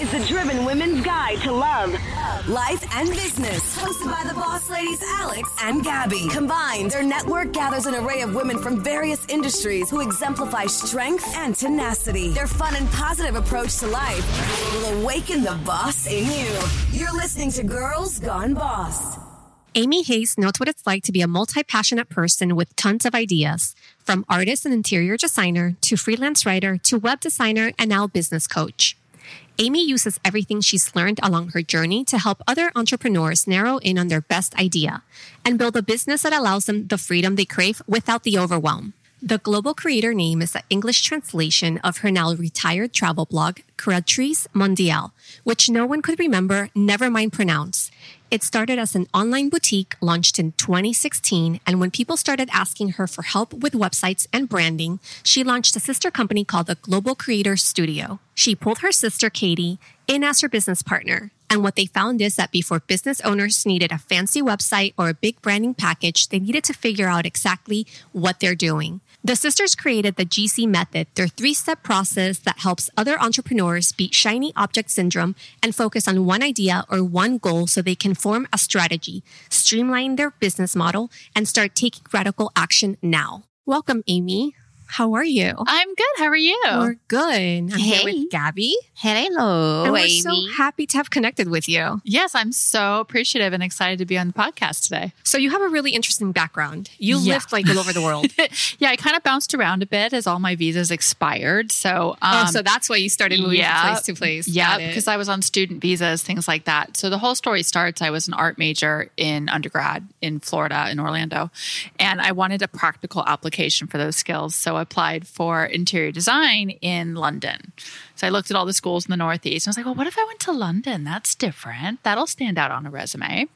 is the Driven Women's Guide to Love, Life and Business, hosted by the boss ladies Alex and Gabby. Combined, their network gathers an array of women from various industries who exemplify strength and tenacity. Their fun and positive approach to life will awaken the boss in you. You're listening to Girls Gone Boss. Amy Hayes knows what it's like to be a multi passionate person with tons of ideas, from artist and interior designer to freelance writer to web designer and now business coach. Amy uses everything she's learned along her journey to help other entrepreneurs narrow in on their best idea and build a business that allows them the freedom they crave without the overwhelm. The global creator name is the English translation of her now retired travel blog, Creatrice Mondiale, which no one could remember, never mind pronounce. It started as an online boutique launched in 2016, and when people started asking her for help with websites and branding, she launched a sister company called the Global Creator Studio. She pulled her sister Katie in as her business partner. And what they found is that before business owners needed a fancy website or a big branding package, they needed to figure out exactly what they're doing. The sisters created the GC method, their three step process that helps other entrepreneurs beat shiny object syndrome and focus on one idea or one goal so they can form a strategy, streamline their business model, and start taking radical action now. Welcome, Amy. How are you? I'm good. How are you? We're good. I'm here Hey. with Gabby. Hello, and we're Amy. so happy to have connected with you. yes, I'm so appreciative and excited to be on the podcast today. So you have a really interesting background. You Yeah. lived like all over the world. yeah, I kind of bounced around a bit as all my visas expired. So, um, oh, so that's why you started moving yeah, from place to place. Yeah, because I was on student visas, things like that. So the whole story starts. I was an art major in undergrad in Florida, in Orlando, and I wanted a practical application for those skills. So applied for interior design in London. So I looked at all the schools in the Northeast and I was like, well, what if I went to London? That's different. That'll stand out on a resume.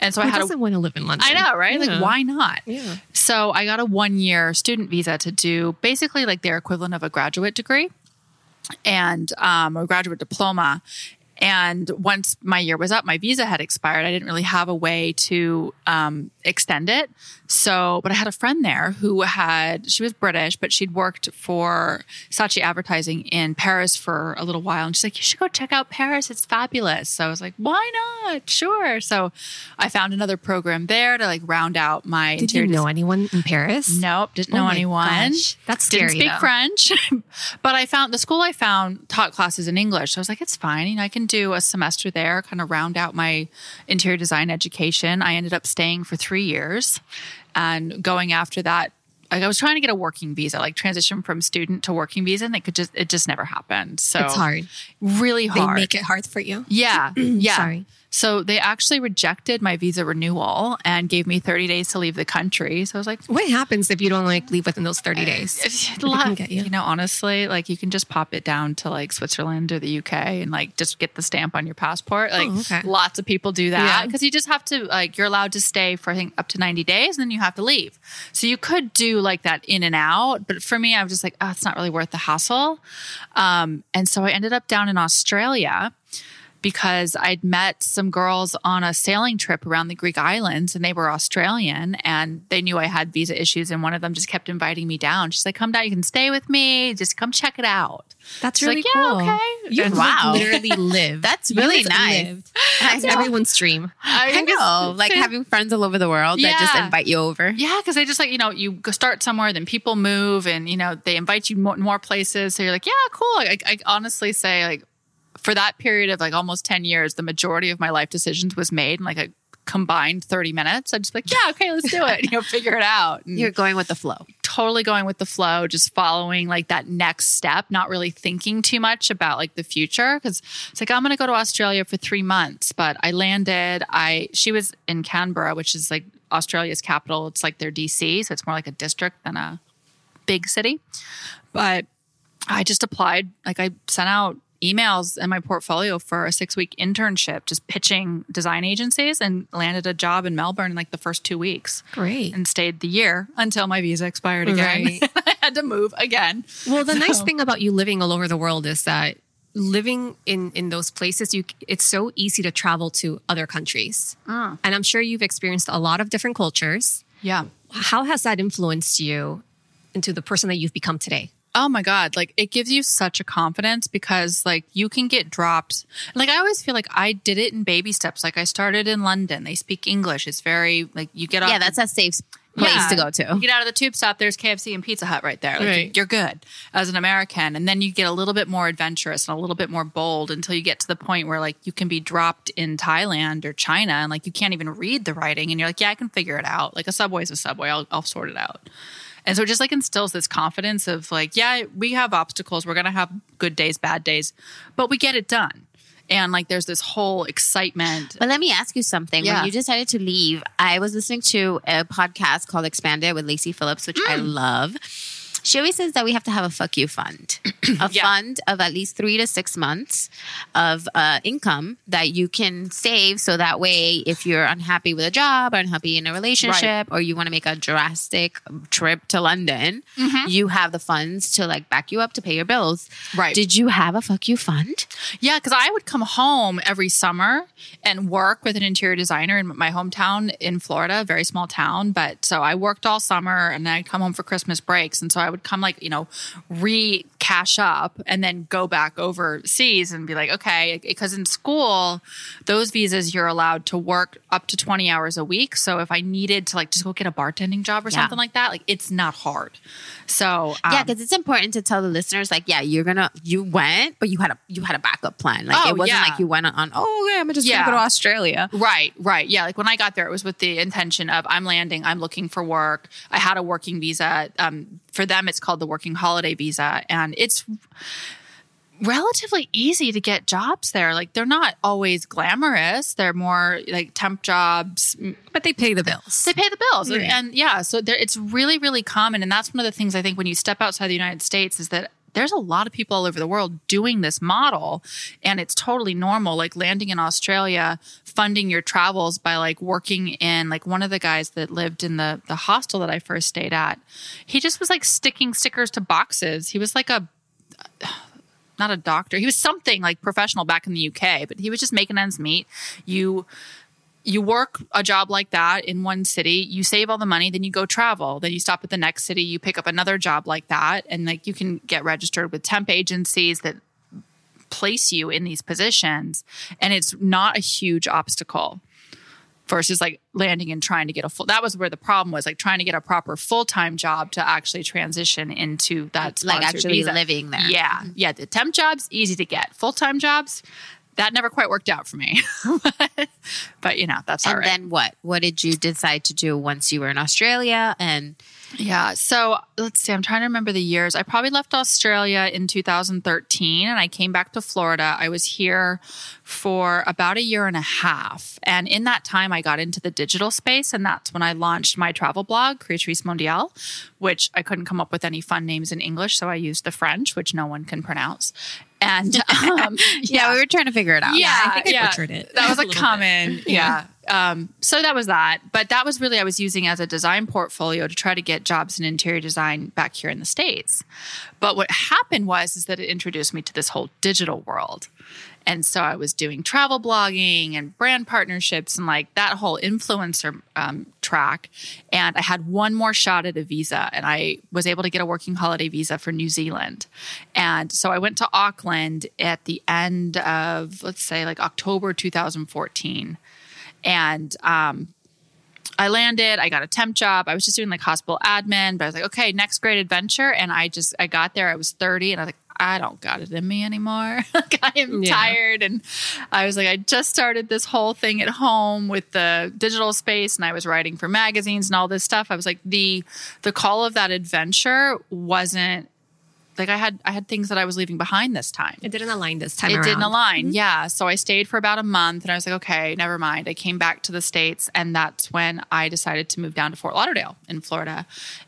And so I Who had a doesn't want to live in London? I know, right? Yeah. Like, why not? Yeah. So I got a one year student visa to do basically like their equivalent of a graduate degree and um, a graduate diploma. And once my year was up, my visa had expired. I didn't really have a way to um, extend it. So, but I had a friend there who had, she was British, but she'd worked for Saatchi Advertising in Paris for a little while. And she's like, you should go check out Paris. It's fabulous. So I was like, why not? Sure. So I found another program there to like round out my Did you know anyone in Paris? Nope, didn't Oh know anyone. gosh. That's scary. didn't speak though. French, but I found the school I found taught classes in English. So I was like, it's fine. You know, I can do a semester there, kind of round out my interior design education. I ended up staying for three years, and going after that. Like I was trying to get a working visa, like transition from student to working visa, and it could just it just never happened. So It's hard. really hard. They make it hard for you. Yeah. Yeah. Sorry. So they actually rejected my visa renewal and gave me 30 days to leave the country. So I was like, What happens if you don't like leave within those 30 days? lot- you. you know, honestly, like you can just pop it down to like Switzerland or the UK and like just get the stamp on your passport. Like Oh, okay. lots of people do that Yeah. because you just have to like you're allowed to stay for I think up to 90 days and then you have to leave. So you could do like that in and out, but for me I was just like, oh, it's not really worth the hassle. Um, and so I ended up down in Australia because I'd met some girls on a sailing trip around the Greek islands and they were Australian and they knew I had visa issues and one of them just kept inviting me down. She's like, come down, you can stay with me, just come check it out. That's She's really like, yeah, cool. okay. You wow. literally live. That's really nice. lived. That's everyone's dream. I, know, like having friends all over the world that just invite you over. Yeah, because they just like, you know, you go start somewhere, then people move and, you know, they invite you more, more places. So you're like, yeah, cool. I, I honestly say, like, for that period of like almost 10 years, the majority of my life decisions was made in like a combined 30 minutes. I'd just be like, yeah, okay, let's do it. You know, figure it out. And You're going with the flow. totally going with the flow, just following like that next step, not really thinking too much about like the future. Cause it's like, I'm going to go to Australia for three months, but I landed, I, she was in Canberra, which is like Australia's capital. It's like their DC. So it's more like a district than a big city. But I just applied, like I sent out emails in my portfolio for a six week internship, just pitching design agencies and landed a job in Melbourne in like the first two weeks Great. and stayed the year until my visa expired again. Right. I had to move again. Well, the nice thing about you living all over the world is that living in in those places, you it's so easy to travel to other countries, Ah. and I'm sure you've experienced a lot of different cultures. Yeah. How has that influenced you into the person that you've become today? Oh my God. Like it gives you such a confidence because like you can get dropped. Like I always feel like I did it in baby steps. Like I started in London. They speak English. It's very like you get off. Yeah, that's a safe place Yeah. to go to. You get out of the tube stop, there's KFC and Pizza Hut right there. Like, Right. You're good as an American. And then you get a little bit more adventurous and a little bit more bold until you get to the point where like you can be dropped in Thailand or China and like you can't even read the writing and you're like, yeah, I can figure it out. Like a subway's a subway. I'll, I'll sort it out. And so it just like instills this confidence of like, yeah, we have obstacles. We're going to have good days, bad days, but we get it done. And like there's this whole excitement. But let me ask you something. Yeah. When you decided to leave, I was listening to a podcast called Expanded with Lacy Phillips, which I Mm. love. She always says that we have to have a fuck you fund, a Yeah. fund of at least three to six months of uh, income that you can save. So that way, if you're unhappy with a job or unhappy in a relationship, or you want to make a drastic trip to London, Mm-hmm. you have the funds to like back you up to pay your bills. Right. Did you have a fuck you fund? Yeah, because I would come home every summer and work with an interior designer in my hometown in Florida, a very small town. But so I worked all summer and then I'd come home for Christmas breaks. And so I would come like, you know, re cash up and then go back overseas and be like, okay, because in school, those visas you're allowed to work up to 20 hours a week. So if I needed to like just go get a bartending job or Yeah. something like that, like it's not hard. So yeah, um, because it's important to tell the listeners, like, yeah, you're gonna, you went, but you had a, you had a backup plan. Like, Oh, it wasn't yeah. like you went on, oh, yeah, I'm just Yeah. gonna go to Australia. Right, right. Yeah. Like when I got there, it was with the intention of I'm landing, I'm looking for work. I had a working visa. Um, for them, it's called the working holiday visa. And it's relatively easy to get jobs there. Like they're not always glamorous, they're more like temp jobs. But they pay the bills. They pay the bills. And, and yeah, so it's really, really common. And that's one of the things I think when you step outside the United States is that there's a lot of people all over the world doing this model and it's totally normal like landing in australia funding your travels by like working in like one of the guys that lived in the the hostel that i first stayed at he just was like sticking stickers to boxes he was like a not a doctor. He was something like professional back in the UK, but he was just making ends meet. You you work a job like that in one city, you save all the money, then you go travel. Then you stop at the next city, you pick up another job like that, and like you can get registered with temp agencies that place you in these positions, and it's not a huge obstacle versus like landing and trying to get a full that was where the problem was like trying to get a proper full-time job to actually transition into that Like actually visa. living there. yeah mm-hmm. yeah the temp jobs easy to get full-time jobs that never quite worked out for me but, but you know that's all right. And then what? What did you decide to do once you were in Australia? And Yeah. So let's see. I'm trying to remember the years. I probably left Australia in 2013 and I came back to Florida. I was here for about a year and a half. And in that time, I got into the digital space. And that's when I launched my travel blog, Creatrice Mondiale, which I couldn't come up with any fun names in English. So I used the French, which no one can pronounce. And um, yeah, we were trying to figure it out. yeah, I think I yeah. butchered it. That was A a common, yeah. Um, so that was that. But that was really I was using as a design portfolio to try to get jobs in interior design back here in the states. But what happened was is that it introduced me to this whole digital world. And so I was doing travel blogging and brand partnerships and like that whole influencer um, track. And I had one more shot at a visa and I was able to get a working holiday visa for New Zealand. And so I went to Auckland at the end of, let's say, like October 2014. And um, I landed, I got a temp job. I was just doing like hospital admin, but I was like, okay, next great adventure. And I just, I got there, I was 30, and I was like, I don't got it in me anymore. like, I am Yeah. tired. And I was like, I just started this whole thing at home with the digital space, and I was writing for magazines and all this stuff. I was like, the the call of that adventure wasn't like I had I had things that I was leaving behind this time It didn't align this time it around. didn't align. Yeah. So I stayed for about a month and I was like, okay, never mind. I came back to the States and that's when I decided to move down to Fort Lauderdale in Florida.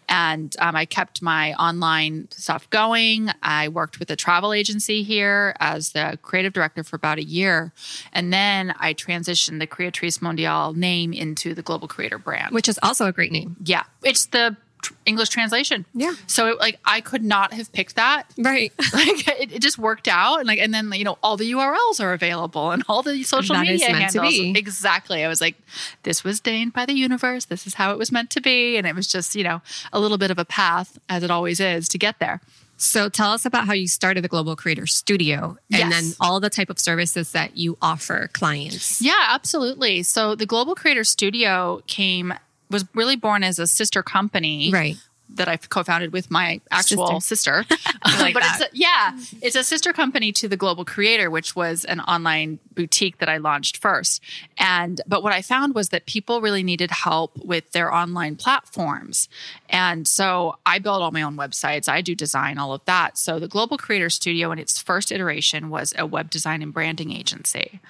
And um, I kept my online stuff going. I worked with a travel agency here as the creative director for about a year. And then I transitioned the Creatrice Mondiale name into the Global Creator brand. Which is also a great name. yeah, it's the tr- English translation. Yeah. So it, like I could not have picked that Right. like it, it just worked out and like and then you know all the urls are available and all the social That media handles be. exactly i was like this was deigned by the universe this is how it was meant to be and it was just you know a little bit of a path as it always is to get there So tell us about how you started the Global Creator Studio and Yes. then all the type of services that you offer clients. Yeah, absolutely. So the Global Creator Studio came was really born as a sister company, Right. That I co-founded with my actual sister. like but that. it's a, yeah, it's a sister company to the Global Creator, which was an online boutique that I launched first. And but what I found was that people really needed help with their online platforms. And so I built all my own websites. I do design all of that. So the Global Creator Studio in its first iteration was a web design and branding agency.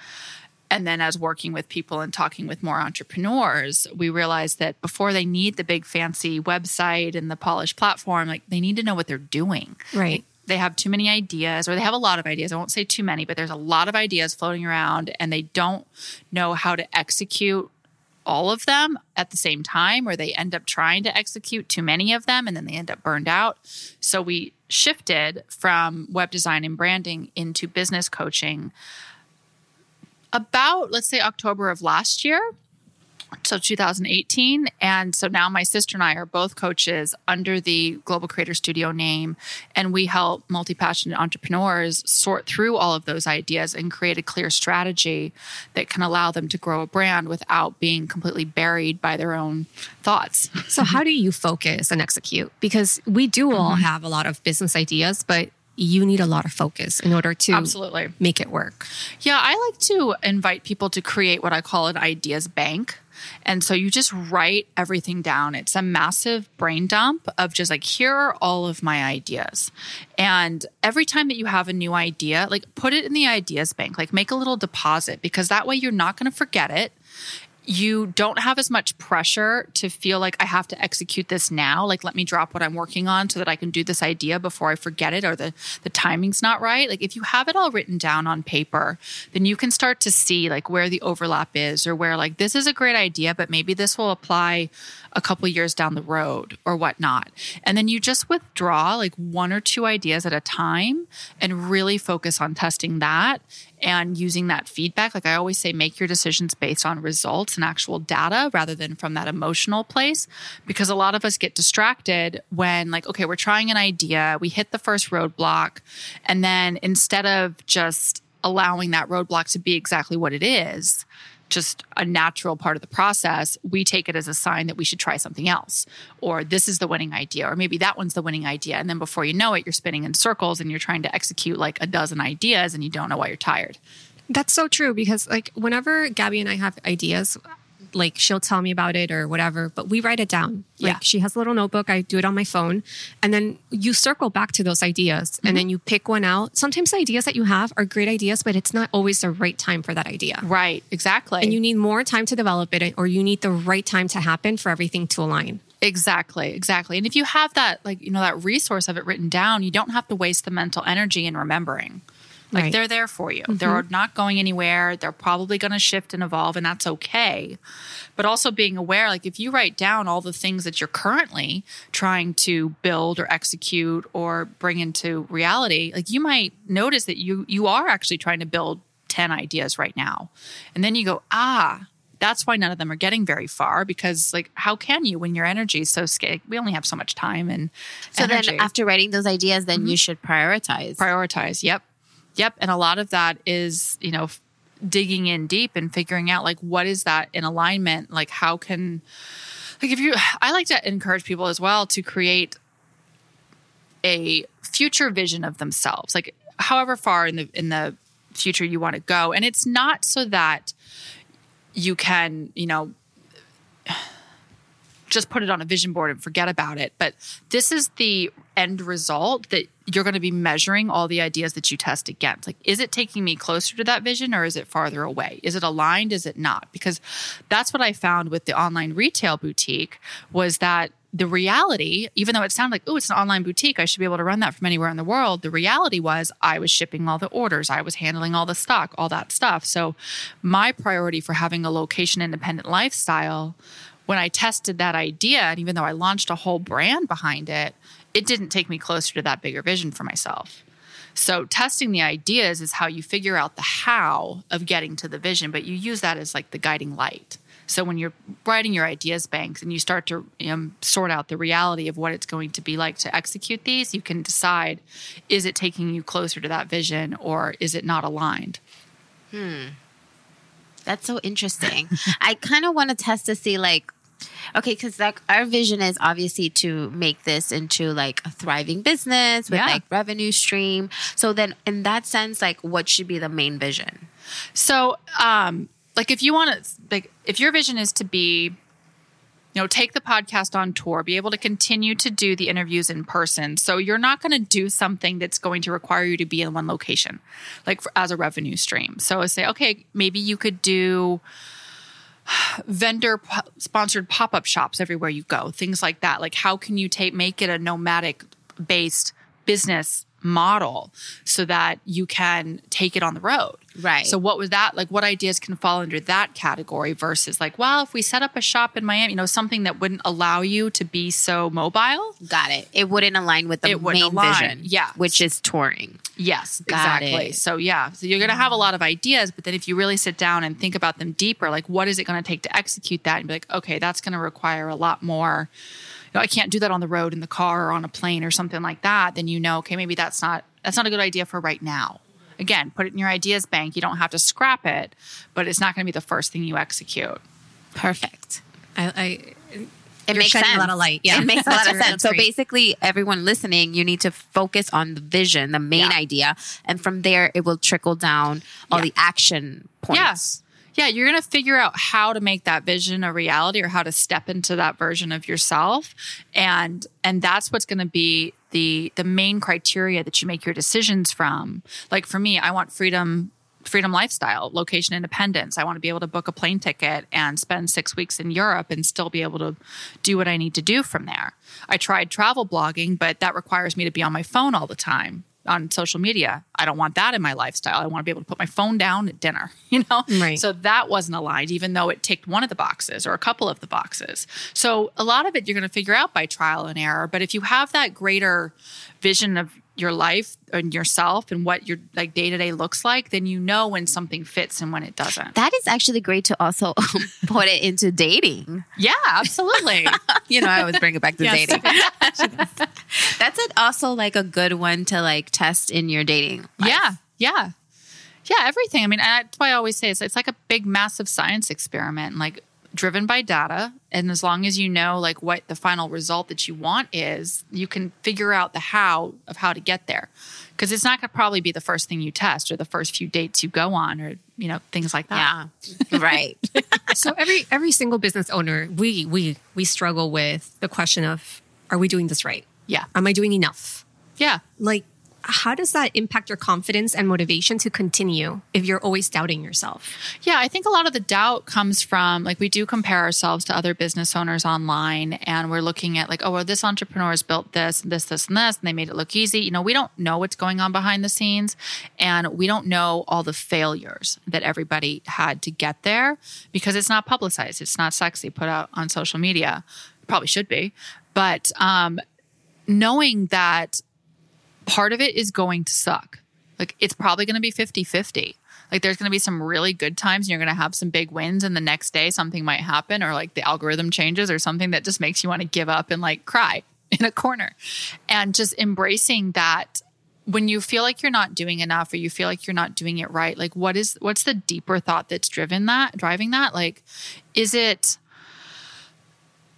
And then, as working with people and talking with more entrepreneurs, we realized that before they need the big fancy website and the polished platform, like they need to know what they're doing. Right. They have too many ideas, or they have a lot of ideas. I won't say too many, but there's a lot of ideas floating around, and they don't know how to execute all of them at the same time, or they end up trying to execute too many of them and then they end up burned out. So we shifted from web design and branding into business coaching about let's say October of last year. So 2018. And so now my sister and I are both coaches under the Global Creator Studio name. And we help multi passionate entrepreneurs sort through all of those ideas and create a clear strategy that can allow them to grow a brand without being completely buried by their own thoughts. So how do you focus and execute? Because we do all Mm-hmm. have a lot of business ideas, but you need a lot of focus in order to Absolutely. make it work. Yeah, I like to invite people to create what I call an ideas bank. And so you just write everything down. It's a massive brain dump of just like, here are all of my ideas. And every time that you have a new idea, like put it in the ideas bank, like make a little deposit because that way you're not going to forget it you don't have as much pressure to feel like I have to execute this now. Like, let me drop what I'm working on so that I can do this idea before I forget it or the, the timing's not right. Like, if you have it all written down on paper, then you can start to see like where the overlap is or where like this is a great idea, but maybe this will apply a couple years down the road or whatnot. And then you just withdraw like one or two ideas at a time and really focus on testing that and using that feedback. Like I always say, make your decisions based on results and actual data rather than from that emotional place. Because a lot of us get distracted when, like, okay, we're trying an idea, we hit the first roadblock, and then instead of just allowing that roadblock to be exactly what it is, just a natural part of the process, we take it as a sign that we should try something else. Or this is the winning idea, or maybe that one's the winning idea. And then before you know it, you're spinning in circles and you're trying to execute like a dozen ideas and you don't know why you're tired. That's so true because like whenever Gabby and I have ideas, like she'll tell me about it or whatever, but we write it down. Like Yeah. she has a little notebook, I do it on my phone, and then you circle back to those ideas and mm-hmm. then you pick one out. Sometimes the ideas that you have are great ideas, but it's not always the right time for that idea. Right, exactly. And you need more time to develop it or you need the right time to happen for everything to align. Exactly, exactly. And if you have that, like, you know, that resource of it written down, you don't have to waste the mental energy in remembering. Like, Right. they're there for you. They're not going anywhere. They're probably going to shift and evolve, and that's okay. But also being aware, like, if you write down all the things that you're currently trying to build or execute or bring into reality, like, you might notice that you you are actually trying to build 10 ideas right now. And then you go, ah, that's why none of them are getting very far because like how can you when your energy is so scarce we only have so much time and So energy. then after writing those ideas, then you should prioritize. prioritize yep yep and a lot of that is you know digging in deep and figuring out like what is that in alignment like how can like if you i like to encourage people as well to create a future vision of themselves like however far in the in the future you want to go and it's not so that you can you know just put it on a vision board and forget about it. But this is the end result that you're going to be measuring all the ideas that you test against. Like, is it taking me closer to that vision or is it farther away? Is it aligned? Is it not? Because that's what I found with the online retail boutique was that the reality, even though it sounded like, oh, it's an online boutique, I should be able to run that from anywhere in the world. The reality was I was shipping all the orders, I was handling all the stock, all that stuff. So, my priority for having a location independent lifestyle, when I tested that idea, and even though I launched a whole brand behind it, it didn't take me closer to that bigger vision for myself. So, testing the ideas is how you figure out the how of getting to the vision, but you use that as like the guiding light. So when you're writing your ideas banks and you start to um, sort out the reality of what it's going to be like to execute these, you can decide is it taking you closer to that vision or is it not aligned? Hmm. That's so interesting. I kind of want to test to see like okay because like our vision is obviously to make this into like a thriving business with Yeah. like revenue stream so then in that sense like what should be the main vision So, um, like if you want to, like if your vision is to be, you know, take the podcast on tour, be able to continue to do the interviews in person. So you're not going to do something that's going to require you to be in one location, like for, as a revenue stream. So say, okay, maybe you could do vendor po- sponsored pop-up shops everywhere you go things like that. Like how can you take make it a nomadic based business model so that you can take it on the road Right. so what was that like what ideas can fall under that category versus like well if we set up a shop in miami you know something that wouldn't allow you to be so mobile got it it wouldn't align with the It main align, vision yeah. which is touring Yes, Got exactly. it. So yeah, so you're going to have a lot of ideas, but then if you really sit down and think about them deeper, like what is it going to take to execute that, and be like, okay, that's going to require a lot more. You know, I can't do that on the road in the car or on a plane or something like that. Then you know, okay, maybe that's not that's not a good idea for right now. Again, put it in your ideas bank. You don't have to scrap it, but it's not going to be the first thing you execute. perfect I, I it You're makes shedding a lot of light. Yeah. it makes a lot of sense. that's So basically, everyone listening, you need to focus on the vision, the main Yeah. idea, and from there, it will trickle down all Yeah. the action points. Yes. Yeah, you're going to figure out how to make that vision a reality or how to step into that version of yourself and and that's what's going to be the the main criteria that you make your decisions from. Like for me, I want freedom freedom lifestyle, location independence. I want to be able to book a plane ticket and spend 6 weeks in Europe and still be able to do what I need to do from there. I tried travel blogging, but that requires me to be on my phone all the time on social media. I don't want that in my lifestyle. I want to be able to put my phone down at dinner, you know? Right. So that wasn't aligned, even though it ticked one of the boxes or a couple of the boxes. So a lot of it you're going to figure out by trial and error. But if you have that greater vision of your life and yourself and what your like day to day looks like, then you know when something fits and when it doesn't. That is actually great to also put it into dating. yeah, absolutely. You know, I always bring it back to Yes. dating. That's it also like a good one to like test in your dating. life. Yeah, yeah, yeah. Everything. I mean, that's why I always say it's, it's like a big, massive science experiment, like driven by data. And as long as you know like what the final result that you want is, you can figure out the how of how to get there. Because it's not going to probably be the first thing you test or the first few dates you go on or you know things like that. Yeah. right. so every every single business owner, we we we struggle with the question of are we doing this right? Yeah, Am I doing enough? yeah. Like how does that impact your confidence and motivation to continue if you're always doubting yourself? Yeah, I think a lot of the doubt comes from like we do compare ourselves to other business owners online and we're looking at like, oh, well, this entrepreneur has built this, this, this, and this, and they made it look easy. You know, we don't know what's going on behind the scenes and we don't know all the failures that everybody had to get there because it's not publicized. It's not sexy put out on social media. Probably should be. But um, knowing that part of it is going to suck. Like it's probably going to be 50 50. Like there's going to be some really good times and you're going to have some big wins and the next day something might happen or like the algorithm changes or something that just makes you want to give up and like cry in a corner. And just embracing that when you feel like you're not doing enough or you feel like you're not doing it right, like what is what's the deeper thought that's driven that, driving that? Like is it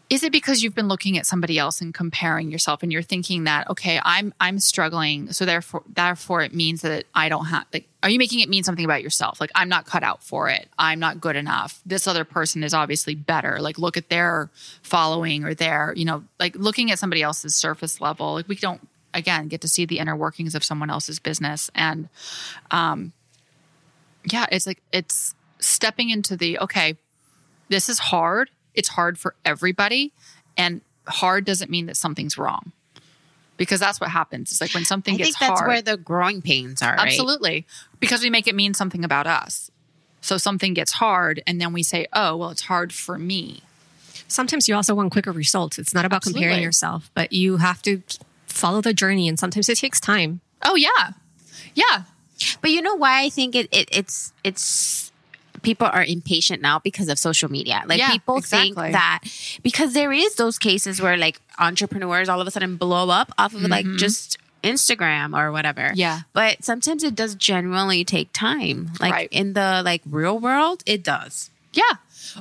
is it because you've been looking at somebody else and comparing yourself and you're thinking that okay i'm i'm struggling so therefore therefore it means that i don't have like are you making it mean something about yourself? Like i'm not cut out for it. I'm not good enough. This other person is obviously better. Like look at their following or their you know like looking at somebody else's surface level. Like we don't again get to see the inner workings of someone else's business. And um yeah it's like it's stepping into the okay this is hard. It's hard for everybody. And hard doesn't mean that something's wrong. Because that's what happens. It's like when something gets I gets think that's hard. where the growing pains are. Right? absolutely. Because we make it mean something about us. So something gets hard and then we say, oh, well, it's hard for me. Sometimes you also want quicker results. It's not about comparing yourself, but you have to follow the journey and sometimes it takes time. Oh, yeah. Yeah. But you know why I think it, it it's it's people are impatient now because of social media. Like Yeah, people exactly. think that because there is those cases where like entrepreneurs all of a sudden blow up off of like just Instagram or whatever. Mm-hmm. Yeah. But sometimes it does genuinely take time. Like Right. in the like real world, it does. Yeah.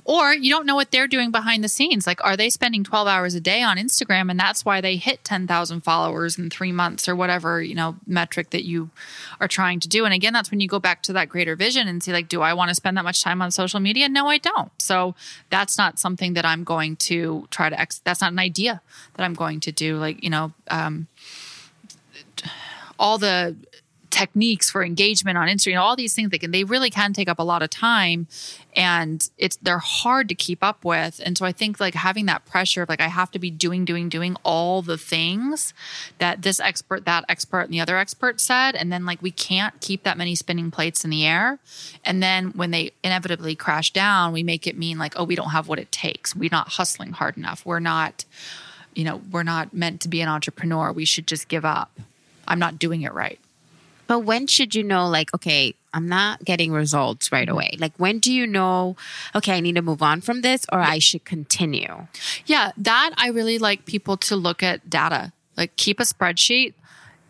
Or you don't know what they're doing behind the scenes. Like, are they spending 12 hours a day on Instagram and that's why they hit 10,000 followers in three months or whatever, you know, metric that you are trying to do? And again, that's when you go back to that greater vision and see, like, do I want to spend that much time on social media? No, I don't. So that's not something that I'm going to try to, ex- that's not an idea that I'm going to do. Like, you know, um, all the techniques for engagement on Instagram, all these things they can they really can take up a lot of time and it's they're hard to keep up with. And so I think like having that pressure of like I have to be doing, doing, doing all the things that this expert, that expert, and the other expert said. And then like we can't keep that many spinning plates in the air. And then when they inevitably crash down, we make it mean like, oh, we don't have what it takes. We're not hustling hard enough. We're not, you know, we're not meant to be an entrepreneur. We should just give up. I'm not doing it right. But when should you know, like, okay, I'm not getting results right away? Like, when do you know, okay, I need to move on from this or I should continue? Yeah, that I really like people to look at data. Like keep a spreadsheet,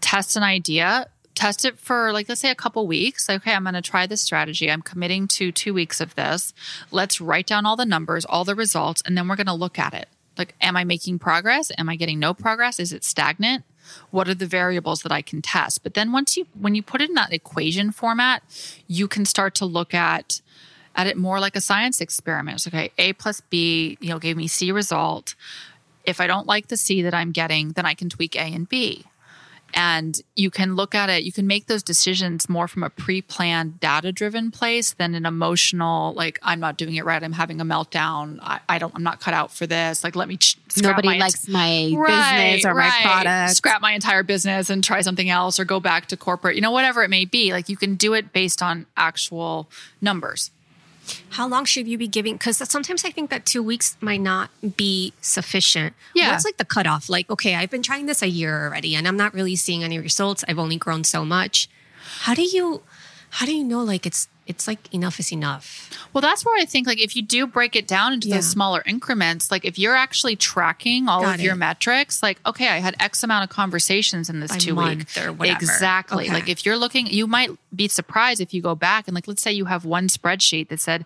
test an idea, test it for like let's say a couple weeks. Like, okay, I'm going to try this strategy. I'm committing to 2 weeks of this. Let's write down all the numbers, all the results, and then we're going to look at it. Like am I making progress? Am I getting no progress? Is it stagnant? What are the variables that I can test? But then once you when you put it in that equation format, you can start to look at at it more like a science experiment. It's okay, A plus B, you know, gave me C result. If I don't like the C that I'm getting, then I can tweak A and B. And you can look at it, you can make those decisions more from a pre planned, data driven place than an emotional, like, I'm not doing it right. I'm having a meltdown. I, I don't, I'm not cut out for this. Like, let me ch- scrap Nobody my likes my Right, business or my product. Scrap my entire business and try something else or go back to corporate, you know, whatever it may be. Like, you can do it based on actual numbers. How long should you be giving? Because sometimes I think that two weeks might not be sufficient. Yeah. What's like the cutoff? Like, okay, I've been trying this a year already and I'm not really seeing any results. I've only grown so much. How do you, how do you know like it's, it's like enough is enough? Well, that's where I think like if you do break it down into Yeah. those smaller increments, like if you're actually tracking all Got of your metrics, like okay, I had X amount of conversations in this By two month weeks, or whatever. exactly. Okay. Like if you're looking, you might be surprised if you go back and like let's say you have one spreadsheet that said,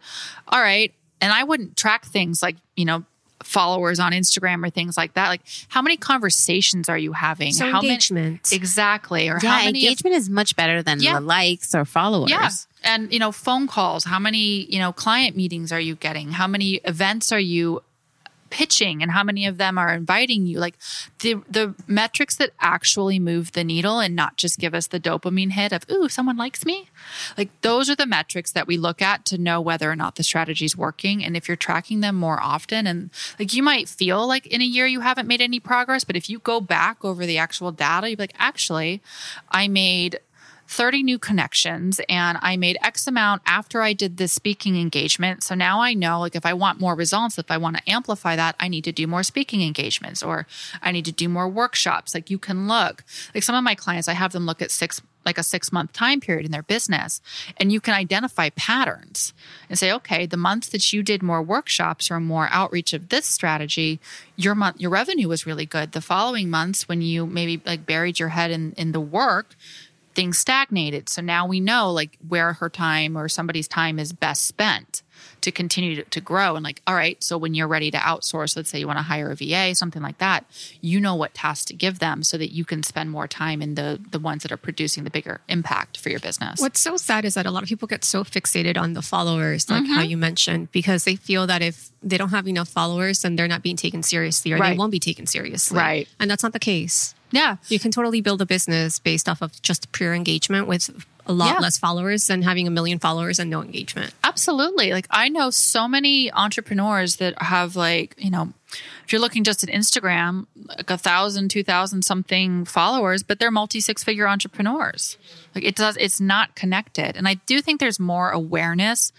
all right, and I wouldn't track things like you know followers on Instagram or things like that. Like how many conversations are you having? So how engagement. Many, exactly. Or Yeah, how many of- engagement is much better than Yeah. the likes or followers. yeah. And, you know, phone calls, how many, you know, client meetings are you getting? How many events are you pitching and how many of them are inviting you? Like the the metrics that actually move the needle and not just give us the dopamine hit of, ooh, someone likes me. Like those are the metrics that we look at to know whether or not the strategy is working. And if you're tracking them more often and like you might feel like in a year you haven't made any progress, but if you go back over the actual data, you'd be like, actually, I made 30 new connections and I made X amount after I did this speaking engagement. So now I know like if I want more results, if I want to amplify that, I need to do more speaking engagements or I need to do more workshops. Like you can look, like some of my clients, I have them look at six like a six month time period in their business and you can identify patterns and say okay the months that you did more workshops or more outreach of this strategy your month your revenue was really good the following months when you maybe like buried your head in in the work things stagnated. So now we know like where her time or somebody's time is best spent to continue to, to grow. And like, all right, so when you're ready to outsource, let's say you want to hire a VA, something like that, you know what tasks to give them so that you can spend more time in the the ones that are producing the bigger impact for your business. What's so sad is that a lot of people get so fixated on the followers, like Mm-hmm. how you mentioned, because they feel that if they don't have enough followers, then they're not being taken seriously or Right. they won't be taken seriously. Right. And that's not the case. Yeah. You can totally build a business based off of just pure engagement with a lot Yeah. less followers than having a million followers and no engagement. Absolutely. Like I know so many entrepreneurs that have like, you know, if you're looking just at Instagram, like a thousand, two thousand something followers, but they're multi six figure entrepreneurs. Like it does, it's not connected. And I do think there's more awareness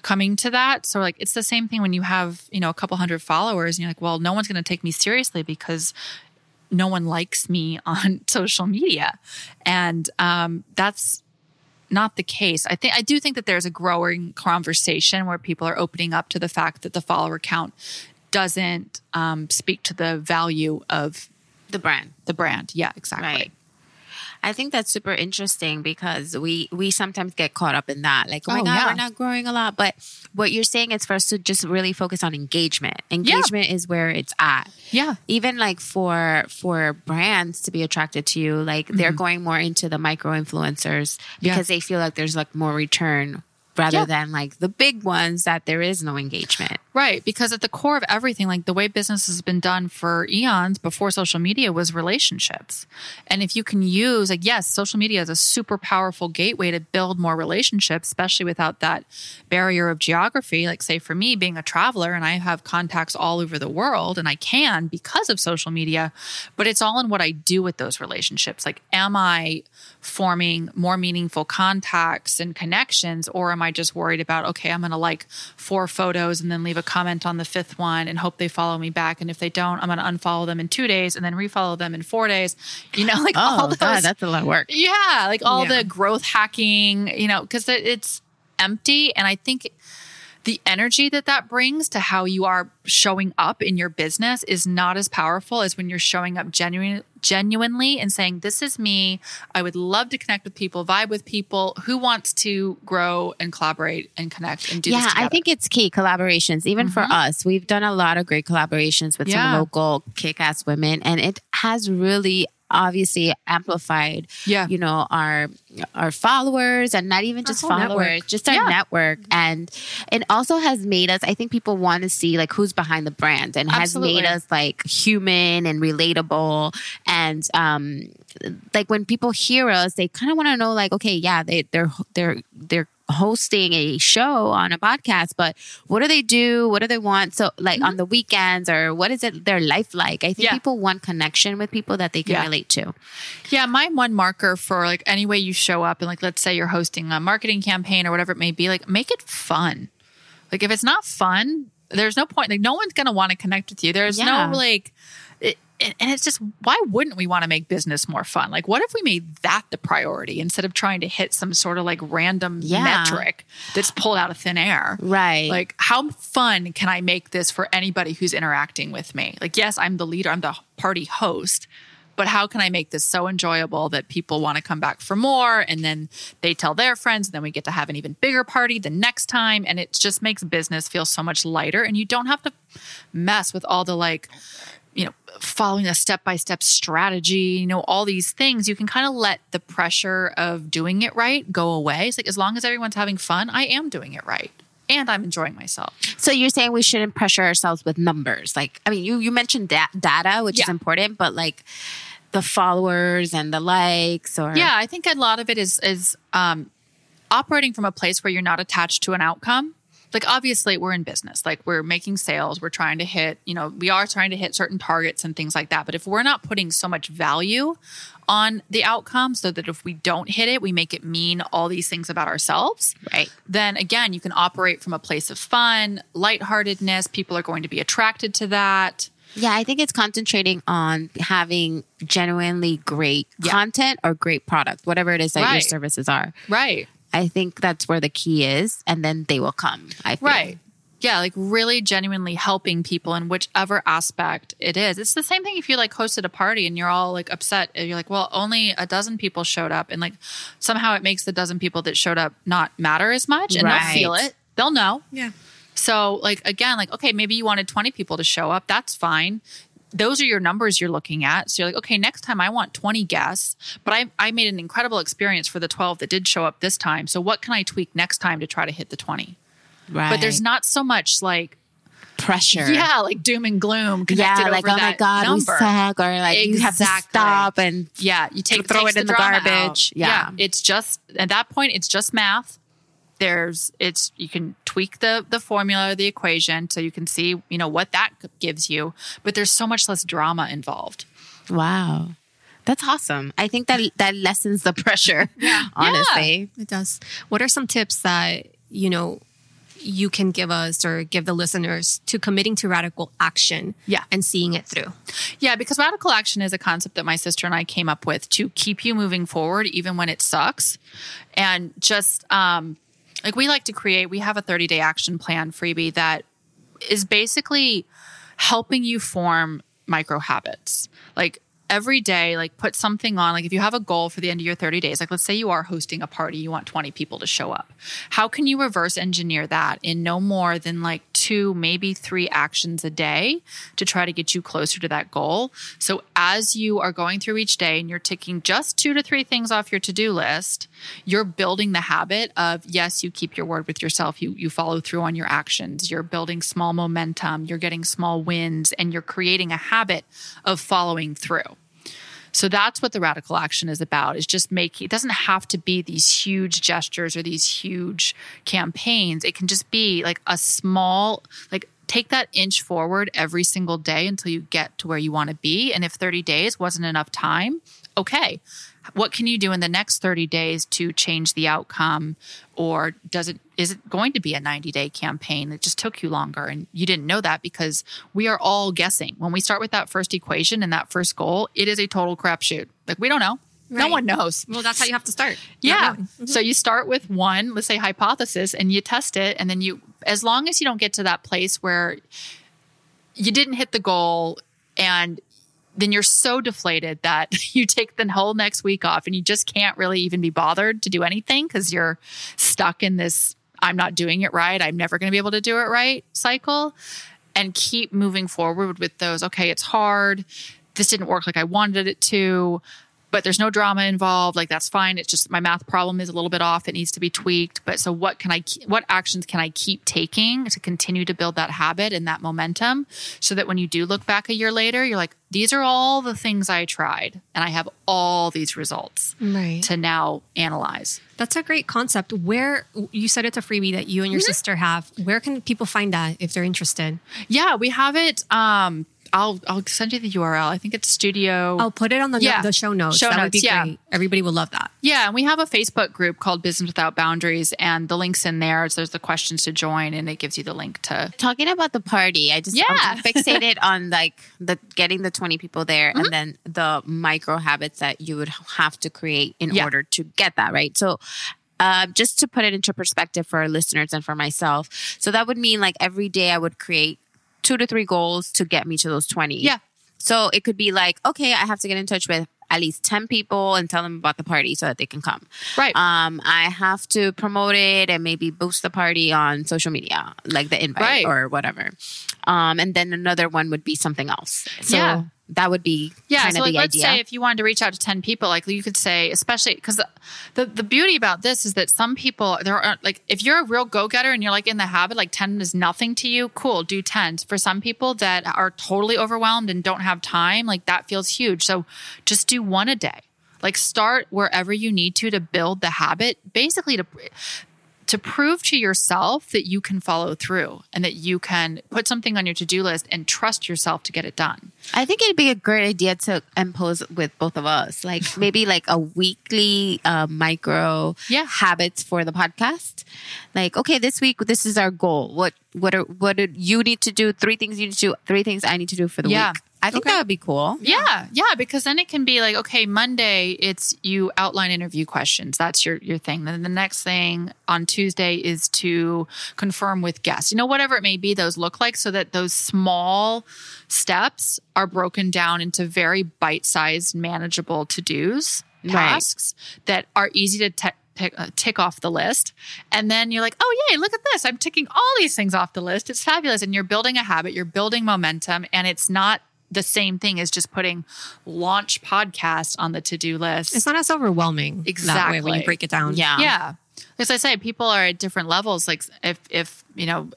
coming to that. So like it's the same thing when you have, you know, a couple hundred followers and you're like, well, no one's going to take me seriously because no one likes me on social media. And um, that's not the case. I think I do think that there's a growing conversation where people are opening up to the fact that the follower count doesn't um, speak to the value of The brand. the brand. Yeah, exactly. Right. I think that's super interesting because we we sometimes get caught up in that. Like, oh my Oh, god, yeah. we're not growing a lot. But what you're saying is for us to just really focus on engagement. Engagement is where it's at. Yeah. Even like for for brands to be attracted to you, like they're going more into the micro influencers Mm-hmm. Yeah. because they feel like there's like more return rather Yeah. than like the big ones that there is no engagement. Right. Because at the core of everything, like the way business has been done for eons before social media was relationships. And if you can use, like, yes, social media is a super powerful gateway to build more relationships, especially without that barrier of geography. Like, say, for me, being a traveler and I have contacts all over the world and I can because of social media, but it's all in what I do with those relationships. Like, am I forming more meaningful contacts and connections, or am I just worried about, okay, I'm going to like four photos and then leave a comment on the fifth one and hope they follow me back. And if they don't, I'm going to unfollow them in two days and then refollow them in four days. You know, like all oh, those. Oh, that's a lot of work. Yeah, like all Yeah. the growth hacking, you know, because it's empty. And I think the energy that that brings to how you are showing up in your business is not as powerful as when you're showing up genuine, genuinely and saying, This is me. I would love to connect with people, vibe with people. Who wants to grow and collaborate and connect and do yeah? Mm-hmm. I think it's key collaborations. Even for us, we've done a lot of great collaborations with Yeah. some local kick-ass women, and it has really obviously amplified Yeah. you know our our followers and not even just followers network. just our Yeah. network and it also has made us i think people want to see like who's behind the brand and has made us like human and relatable and um like when people hear us they kind of want to know like okay yeah they they're they're they're hosting a show on a podcast but what do they do what do they want so like on the weekends or what is it their life like i think Mm-hmm. Yeah. people want connection with people that they can Yeah. relate to Yeah, my one marker for like any way you show up and like let's say you're hosting a marketing campaign or whatever it may be, like make it fun. Like if it's not fun, there's no point. Like no one's gonna want to connect with you. There's Yeah. no like and it's just why wouldn't we want to make business more fun? Like what if we made that the priority instead of trying to hit some sort of like random Yeah. metric that's pulled out of thin air? Right. Like how fun can I make this for anybody who's interacting with me? Like yes, I'm the leader, I'm the party host, but how can I make this so enjoyable that people want to come back for more and then they tell their friends and then we get to have an even bigger party the next time and it just makes business feel so much lighter and you don't have to mess with all the like you know following a step-by-step strategy you know all these things you can kind of let the pressure of doing it right go away it's like as long as everyone's having fun i am doing it right and i'm enjoying myself So you're saying we shouldn't pressure ourselves with numbers. Like, I mean, you you mentioned da- data, which is important, but like the followers and the likes, or Yeah, I think a lot of it is is um, operating from a place where you're not attached to an outcome. Like obviously we're in business. Like we're making sales, we're trying to hit, you know, we are trying to hit certain targets and things like that. But if we're not putting so much value on the outcome so that if we don't hit it, we make it mean all these things about ourselves, right. then again, you can operate from a place of fun, lightheartedness. People are going to be attracted to that. Yeah, I think it's concentrating on having genuinely great Yeah. content or great product, whatever it is that your services are. Right. I think that's where the key is, and then they will come. I feel. Right. Yeah, like really genuinely helping people in whichever aspect it is. It's the same thing if you like hosted a party and you're all like upset and you're like, well, only a dozen people showed up and like somehow it makes the dozen people that showed up not matter as much and Right. they'll feel it. They'll know. Yeah. So like again, like okay, maybe you wanted 20 people to show up. That's fine. Those are your numbers you're looking at. So you're like, okay, next time I want 20 guests, but I I made an incredible experience for the 12 that did show up this time. So what can I tweak next time to try to hit the 20? Right. But there's not so much like pressure. yeah, like doom and gloom. Yeah, like over oh my that god, number. we suck, or like you have to stop and Yeah, you take Throw it in the garbage. out. Yeah. it's just at that point, it's just math. There's it's you can tweak the the formula, the equation, so you can see you know what that gives you. But there's so much less drama involved. Wow. That's awesome. I think that that lessens the pressure. yeah. honestly. It does. What are some tips that, you know, you can give us or give the listeners to committing to radical action Yeah. and seeing it through? Yeah, because radical action is a concept that my sister and I came up with to keep you moving forward even when it sucks. And just um, like we like to create, we have a 30 day action plan freebie that is basically helping you form micro habits. Like every day, like put something on. Like if you have a goal for the end of your 30 days, like let's say you are hosting a party, you want 20 people to show up. How can you reverse engineer that in no more than like two, maybe three actions a day to try to get you closer to that goal? So as you are going through each day and you're ticking just two to three things off your to-do list, you're building the habit of yes, you keep your word with yourself. You you follow through on your actions. You're building small momentum, you're getting small wins, and you're creating a habit of following through. So that's what the radical action is about is just making it doesn't have to be these huge gestures or these huge campaigns. It can just be like a small like take that inch forward every single day until you get to where you want to be. And if 30 days wasn't enough time, okay. What can you do in the next 30 days to change the outcome? Or does it is it going to be a 90 day campaign? That just took you longer. And you didn't know that because we are all guessing. When we start with that first equation and that first goal it is a total crapshoot. Like we don't know no one knows Well, that's how you have to start. Yeah knowing. Mm-hmm. so you start with one let's say hypothesis and you test it and then you as long as you don't get to that place where you didn't hit the goal and then you're so deflated that you take the whole next week off and you just can't really even be bothered to do anything because you're stuck in this I'm not doing it right. I'm never going to be able to do it right cycle and keep moving forward with those. Okay, it's hard. This didn't work like I wanted it to, but there's no drama involved. Like that's fine. It's just my math problem is a little bit off. It needs to be tweaked. But so what can I, what actions can I keep taking to continue to build that habit and that momentum so that when you do look back a year later, you're like, these are all the things I tried and I have all these results Right. to now analyze. That's a great concept. Where you said it's a freebie that you and your sister have. Where can people find that if they're interested? Yeah, we have it. Um, I'll I'll send you the URL. I think it's Studio. I'll put it on the, Yeah. the show notes. Show that would notes, be yeah. great. Everybody will love that. Yeah, and we have a Facebook group called Business Without Boundaries, and the link's in there. So there's the questions to join, and it gives you the link to. Talking about the party, I just Yeah. I'm fixated on like the getting the 20 people there Mm-hmm. and then the micro habits that you would have to create in Yeah. order to get that, right? So uh, just to put it into perspective for our listeners and for myself. So that would mean like every day I would create two to three goals to get me to those 20. Yeah. So it could be like, okay, I have to get in touch with at least 10 people and tell them about the party so that they can come. Right. Um, I have to promote it and maybe boost the party on social media, like the invite Right. or whatever. Um, and then another one would be something else. So Yeah. That would be Yeah, kind so of like, let's idea. say if you wanted to reach out to 10 people, like you could say, especially because the, the, the beauty about this is that some people, there are like, if you're a real go getter and you're like in the habit, like 10 is nothing to you, cool, do 10. For some people that are totally overwhelmed and don't have time, like that feels huge. So just do one a day. Like start wherever you need to to build the habit, basically to to prove to yourself that you can follow through and that you can put something on your to-do list and trust yourself to get it done. I think it'd be a great idea to impose with both of us, like maybe like a weekly uh, micro Yeah. habits for the podcast. Like, okay, this week this is our goal. What what are what do you need to do? Three things you need to do. Three things I need to do for the Yeah. week. I think that would be cool. Yeah, yeah, because then it can be like, okay, Monday it's you outline interview questions. That's your your thing. Then the next thing on Tuesday is to confirm with guests. You know, whatever it may be, those look like, so that those small steps are broken down into very bite-sized, manageable to-dos, Right. tasks that are easy to te- tick, uh, tick off the list. And then you're like, oh, yay, look at this. I'm ticking all these things off the list. It's fabulous. And you're building a habit, you're building momentum, and it's not the same thing as just putting launch podcast on the to do list. It's not as overwhelming that way when you break it down. Yeah. yeah. As I say, people are at different levels. Like if, if, you know,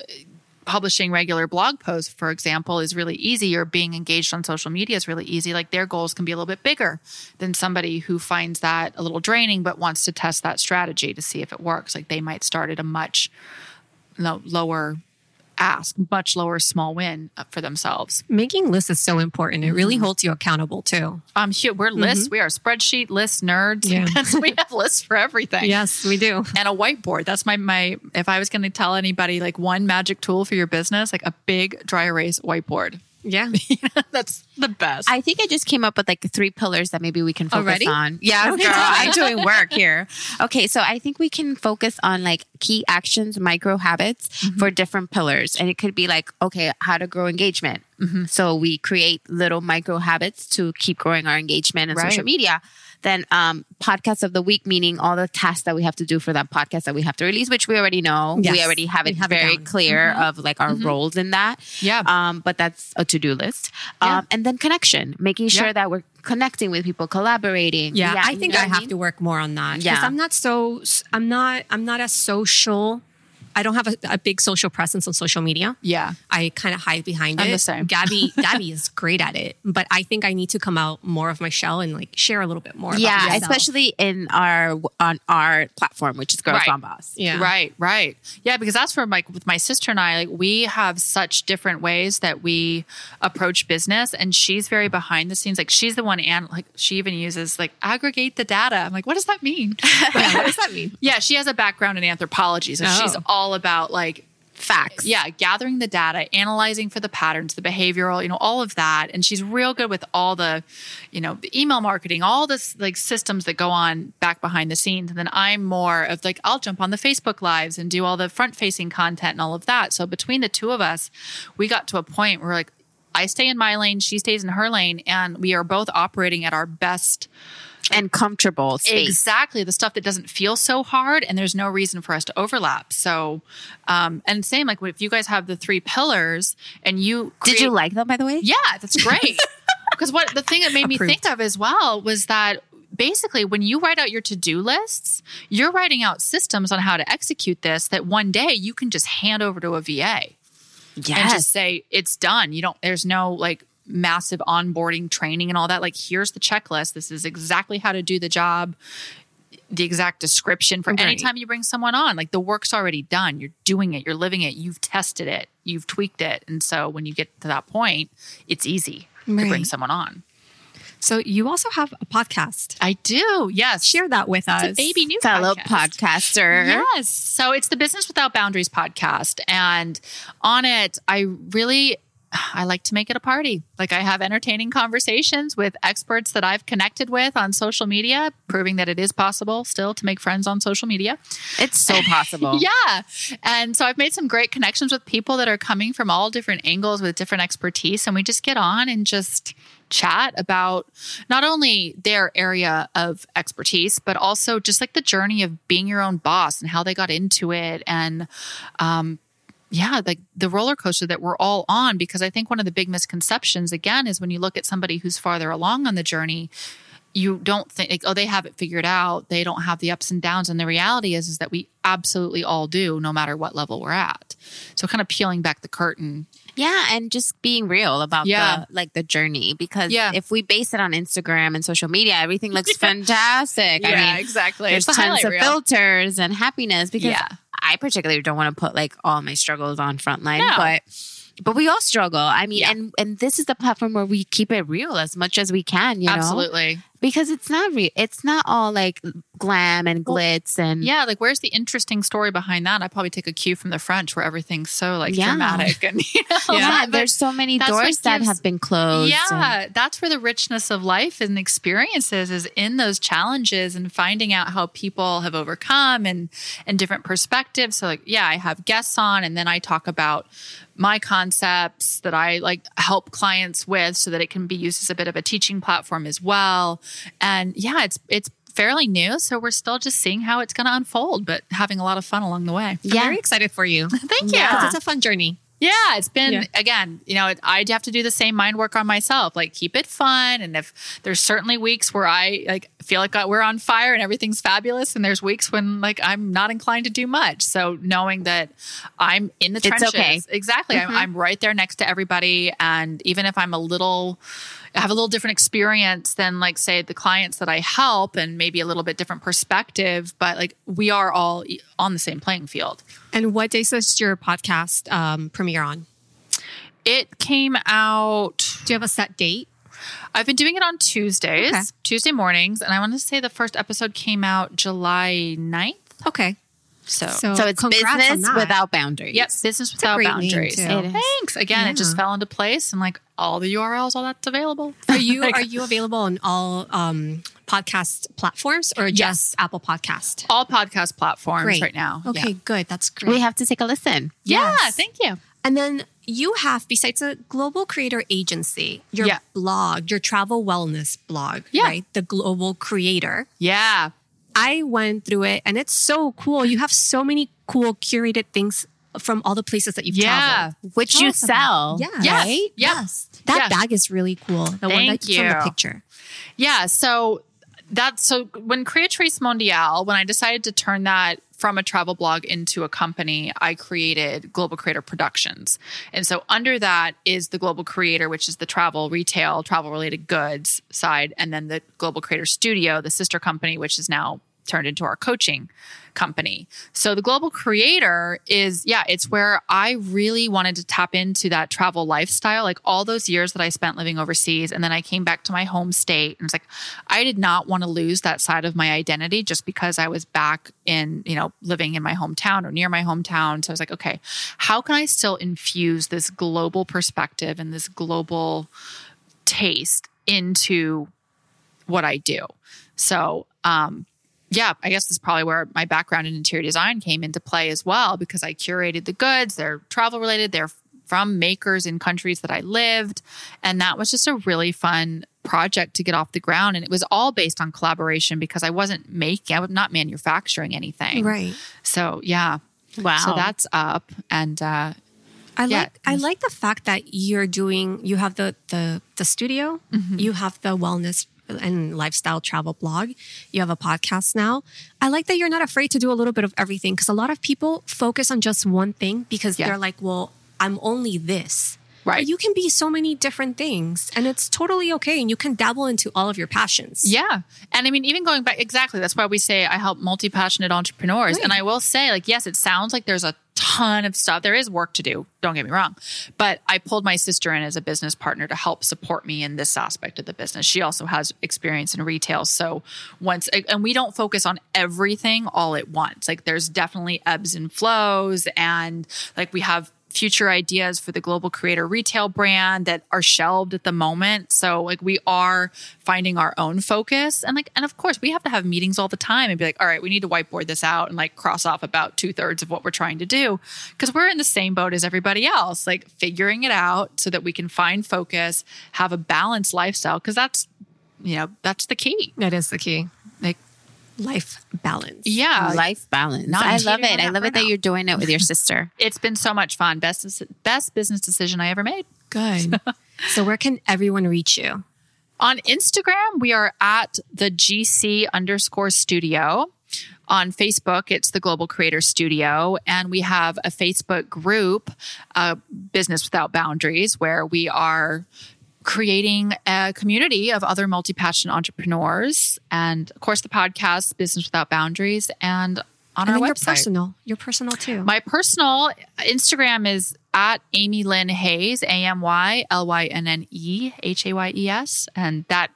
publishing regular blog posts, for example, is really easy, or being engaged on social media is really easy. Like their goals can be a little bit bigger than somebody who finds that a little draining, but wants to test that strategy to see if it works. Like they might start at a much lo- lower ask, much lower small win uh, for themselves. Making lists is so important. It really holds you accountable too. Um, we're lists. We are spreadsheet list nerds. Yeah. We have lists for everything. Yes, we do. And a whiteboard. That's my my. If I was going to tell anybody like one magic tool for your business, like a big dry erase whiteboard. Yeah. That's the best. I think I just came up with like three pillars that maybe we can focus Already? on. Yeah, girl, I'm doing work here. Okay, so I think we can focus on like key actions, micro habits for different pillars. And it could be like, okay, how to grow engagement. So we create little micro habits to keep growing our engagement in Right. social media. Then um, podcast of the week, meaning all the tasks that we have to do for that podcast that we have to release, which we already know. Yes, we already have we it have it very down. clear of like our roles in that. Yeah. Um, but that's a to do list. Yeah. Um, and then connection, making sure Yeah. that we're connecting with people, collaborating. Yeah, I you think know I have mean? to work more on that. Yeah. because I'm not so. I'm not. I'm not as social. I don't have a, a big social presence on social media. yeah. I kind of hide behind I'm it. the same. Gabby, Gabby is great at it, but I think I need to come out more of my shell and like share a little bit more. Yeah, myself. especially in our on our platform, which is Girls Right. Gone Boss. Yeah. Right, right. Yeah, because that's where like with my sister and I, like we have such different ways that we approach business and she's very behind the scenes. Like she's the one and like she even uses like aggregate the data. I'm like, what does that mean? Yeah, what does that mean? yeah, she has a background in anthropology. So Oh. she's all about like Facts. yeah, gathering the data, analyzing for the patterns, the behavioral, you know, all of that. And she's real good with all the, you know, the email marketing, all this like systems that go on back behind the scenes. And then I'm more of like, I'll jump on the Facebook lives and do all the front facing content and all of that. So between the two of us, we got to a point where like, I stay in my lane, she stays in her lane, and we are both operating at our best and comfortable space. Exactly. The stuff that doesn't feel so hard and there's no reason for us to overlap. So, um, and same, like if you guys have the three pillars and you, Did you like them, by the way? Yeah, that's great. Because what the thing that made me Approved. think of as well was that basically when you write out your to-do lists, you're writing out systems on how to execute this that one day you can just hand over to a VA and just say it's done. You don't. There's no like massive onboarding training and all that. Like here's the checklist. This is exactly how to do the job. The exact description for Right. anytime you bring someone on. Like the work's already done. You're doing it. You're living it. You've tested it. You've tweaked it. And so when you get to that point, it's easy to bring someone on. So you also have a podcast. I do. Yes. Share that with us. It's a baby new fellow podcast. podcaster. Yes. So it's the Business Without Boundaries podcast. And on it, I really. I like to make it a party. Like I have entertaining conversations with experts that I've connected with on social media, proving that it is possible still to make friends on social media. It's so possible. Yeah. And so I've made some great connections with people that are coming from all different angles with different expertise. And we just get on and just chat about not only their area of expertise, but also just like the journey of being your own boss and how they got into it. And, um, yeah, like the roller coaster that we're all on, because I think one of the big misconceptions, again, is when you look at somebody who's farther along on the journey, you don't think like, oh they have it figured out they don't have the ups and downs and the reality is is that we absolutely all do no matter what level we're at so kind of peeling back the curtain Yeah, and just being real about Yeah. the like the journey because Yeah. if we base it on Instagram and social media, everything looks fantastic. I mean, exactly there's It's tons of reel. filters and happiness because Yeah. I particularly don't want to put like all my struggles on frontline, No. but but we all struggle. I mean, Yeah. and and this is the platform where we keep it real as much as we can, you know, absolutely because it's not real. It's not all like glam and glitz and yeah like where's the interesting story behind that i probably take a cue from the french where everything's so like Yeah. dramatic and you know, Yeah, but- there's so many doors that have been closed. and- Yeah, that's where the richness of life and experiences is in those challenges and finding out how people have overcome and and different perspectives. So like, yeah, I have guests on and then I talk about my concepts that I like help clients with so that it can be used as a bit of a teaching platform as well. And yeah, it's it's fairly new, so we're still just seeing how it's going to unfold, but having a lot of fun along the way. I'm very excited for you. Thank you. Yeah. It's a fun journey. Yeah, it's been Yeah. again, you know, I have to do the same mind work on myself, like keep it fun. And if there's certainly weeks where I like feel like we're on fire and everything's fabulous, and there's weeks when like I'm not inclined to do much. So knowing that I'm in the It's trenches, okay. exactly, I'm, mm-hmm. I'm right there next to everybody, and even if I'm a little. I have a little different experience than like say the clients that I help and maybe a little bit different perspective, but like we are all on the same playing field. And what day does your podcast um, premiere on? It came out. Do you have a set date? I've been doing it on Tuesdays, Okay. Tuesday mornings, and I want to say the first episode came out July 9th. Okay. So, So, So it's business without boundaries. yep, business without boundaries. too. Thanks. Again, it just fell into place and like all the URLs, all that's available. Are you are you available on all um, podcast platforms or just Yes. Apple Podcast? all podcast platforms Great. right now. Okay, Yeah. good. That's great. We have to take a listen. Yeah, Yes. thank you. And then you have, besides a global creator agency, your Yeah. blog, your travel wellness blog, Yeah. right? The global creator. Yeah. I went through it and it's so cool. You have so many cool curated things from all the places that you've Yeah. traveled. Which Tell you sell. Yeah. Yes. Right? Yep. Yes. That Yeah. bag is really cool. The one Thank that's from the you. picture. Yeah. So that's so when Creatrice Mondiale, when I decided to turn that from a travel blog into a company, I created Global Creator Productions. And so under that is the Global Creator, which is the travel, retail, travel related goods side, and then the Global Creator Studio, the sister company, which is now turned into our coaching company. So the global creator is, yeah, it's where I really wanted to tap into that travel lifestyle. Like all those years that I spent living overseas. And then I came back to my home state and it's like, I did not want to lose that side of my identity just because I was back in, you know, living in my hometown or near my hometown. So I was like, okay, how can I still infuse this global perspective and this global taste into what I do? So, um, yeah, I guess this is probably where my background in interior design came into play as well because I curated the goods. They're travel related. They're from makers in countries that I lived. And that was just a really fun project to get off the ground. And it was all based on collaboration because I wasn't making, I was not manufacturing anything. Right. So, yeah. Wow. So that's up. And uh, I Yeah. like I like the fact that you're doing you have the the the studio, Mm-hmm. you have the wellness and lifestyle travel blog, you have a podcast now. I like that you're not afraid to do a little bit of everything because a lot of people focus on just one thing because Yeah. they're like, well, I'm only this. Right. But you can be so many different things and it's totally okay and you can dabble into all of your passions. Yeah. And I mean, even going back, exactly. That's why we say I help multi passionate entrepreneurs. And I will say, like, yes, it sounds like there's a ton of stuff. There is work to do. Don't get me wrong. But I pulled my sister in as a business partner to help support me in this aspect of the business. She also has experience in retail. So once, and we don't focus on everything all at once. Like, there's definitely ebbs and flows. And like, we have future ideas for the global creator retail brand that are shelved at the moment. So like we are finding our own focus and like and of course we have to have meetings all the time and be like, all right, we need to whiteboard this out and like cross off about two thirds of what we're trying to do because we're in the same boat as everybody else, like figuring it out so that we can find focus, have a balanced lifestyle because that's you know that's the key. That is the key. Like Life balance. yeah, Life balance. Not I love it. I love it that burnout. you're doing it with your sister. it's been so much fun. Best best business decision I ever made. Good. so where can everyone reach you? On Instagram, we are at the GC underscore studio. On Facebook, it's the Global Creator Studio. And we have a Facebook group, uh, Business Without Boundaries, where we are creating a community of other multi passionate entrepreneurs. And of course, the podcast, Business Without Boundaries, and on And our then your website. personal. Your personal too. My personal Instagram is at Amy Lynne Hayes, A M Y L Y N N E H A Y E S. And that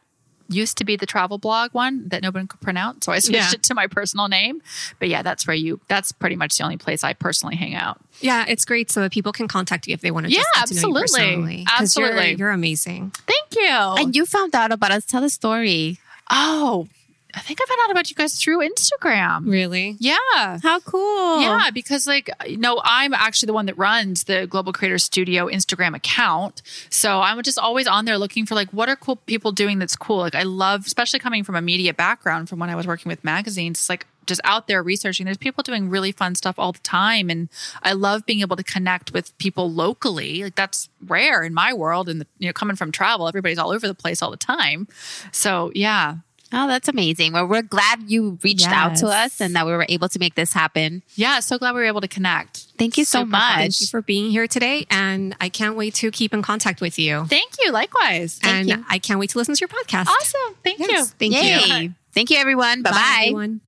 used to be the travel blog one that nobody could pronounce. So I switched Yeah. it to my personal name. But yeah, that's where you, that's pretty much the only place I personally hang out. Yeah, it's great so that people can contact you if they want to. Yeah, just get to know you absolutely. personally. 'Cause you're- Absolutely. you're, amazing. Thank you. And you found out about us. Tell the story. oh, I think I found out about you guys through Instagram. Really? Yeah. How cool. Yeah, because like you know, I'm actually the one that runs the Global Creator Studio Instagram account. So I'm just always on there looking for like what are cool people doing that's cool. Like I love, especially coming from a media background from when I was working with magazines, it's like just out there researching. There's people doing really fun stuff all the time. And I love being able to connect with people locally. Like that's rare in my world. And you know, coming from travel, everybody's all over the place all the time. So yeah. Oh, that's amazing. Well, we're glad you reached out to us and that we were able to make this happen. Yeah, so glad we were able to connect. Thank you so Super fun. much. Thank you for being here today, and I can't wait to keep in contact with you. Thank you. Likewise. and you. I can't wait to listen to your podcast. Awesome. Thank you. Thank Yay. you. Thank you, everyone. Bye bye. everyone.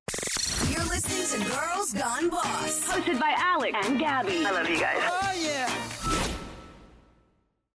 You're listening to Girls Gone Boss. Hosted by Alex and Gabby. I love you guys. Yeah.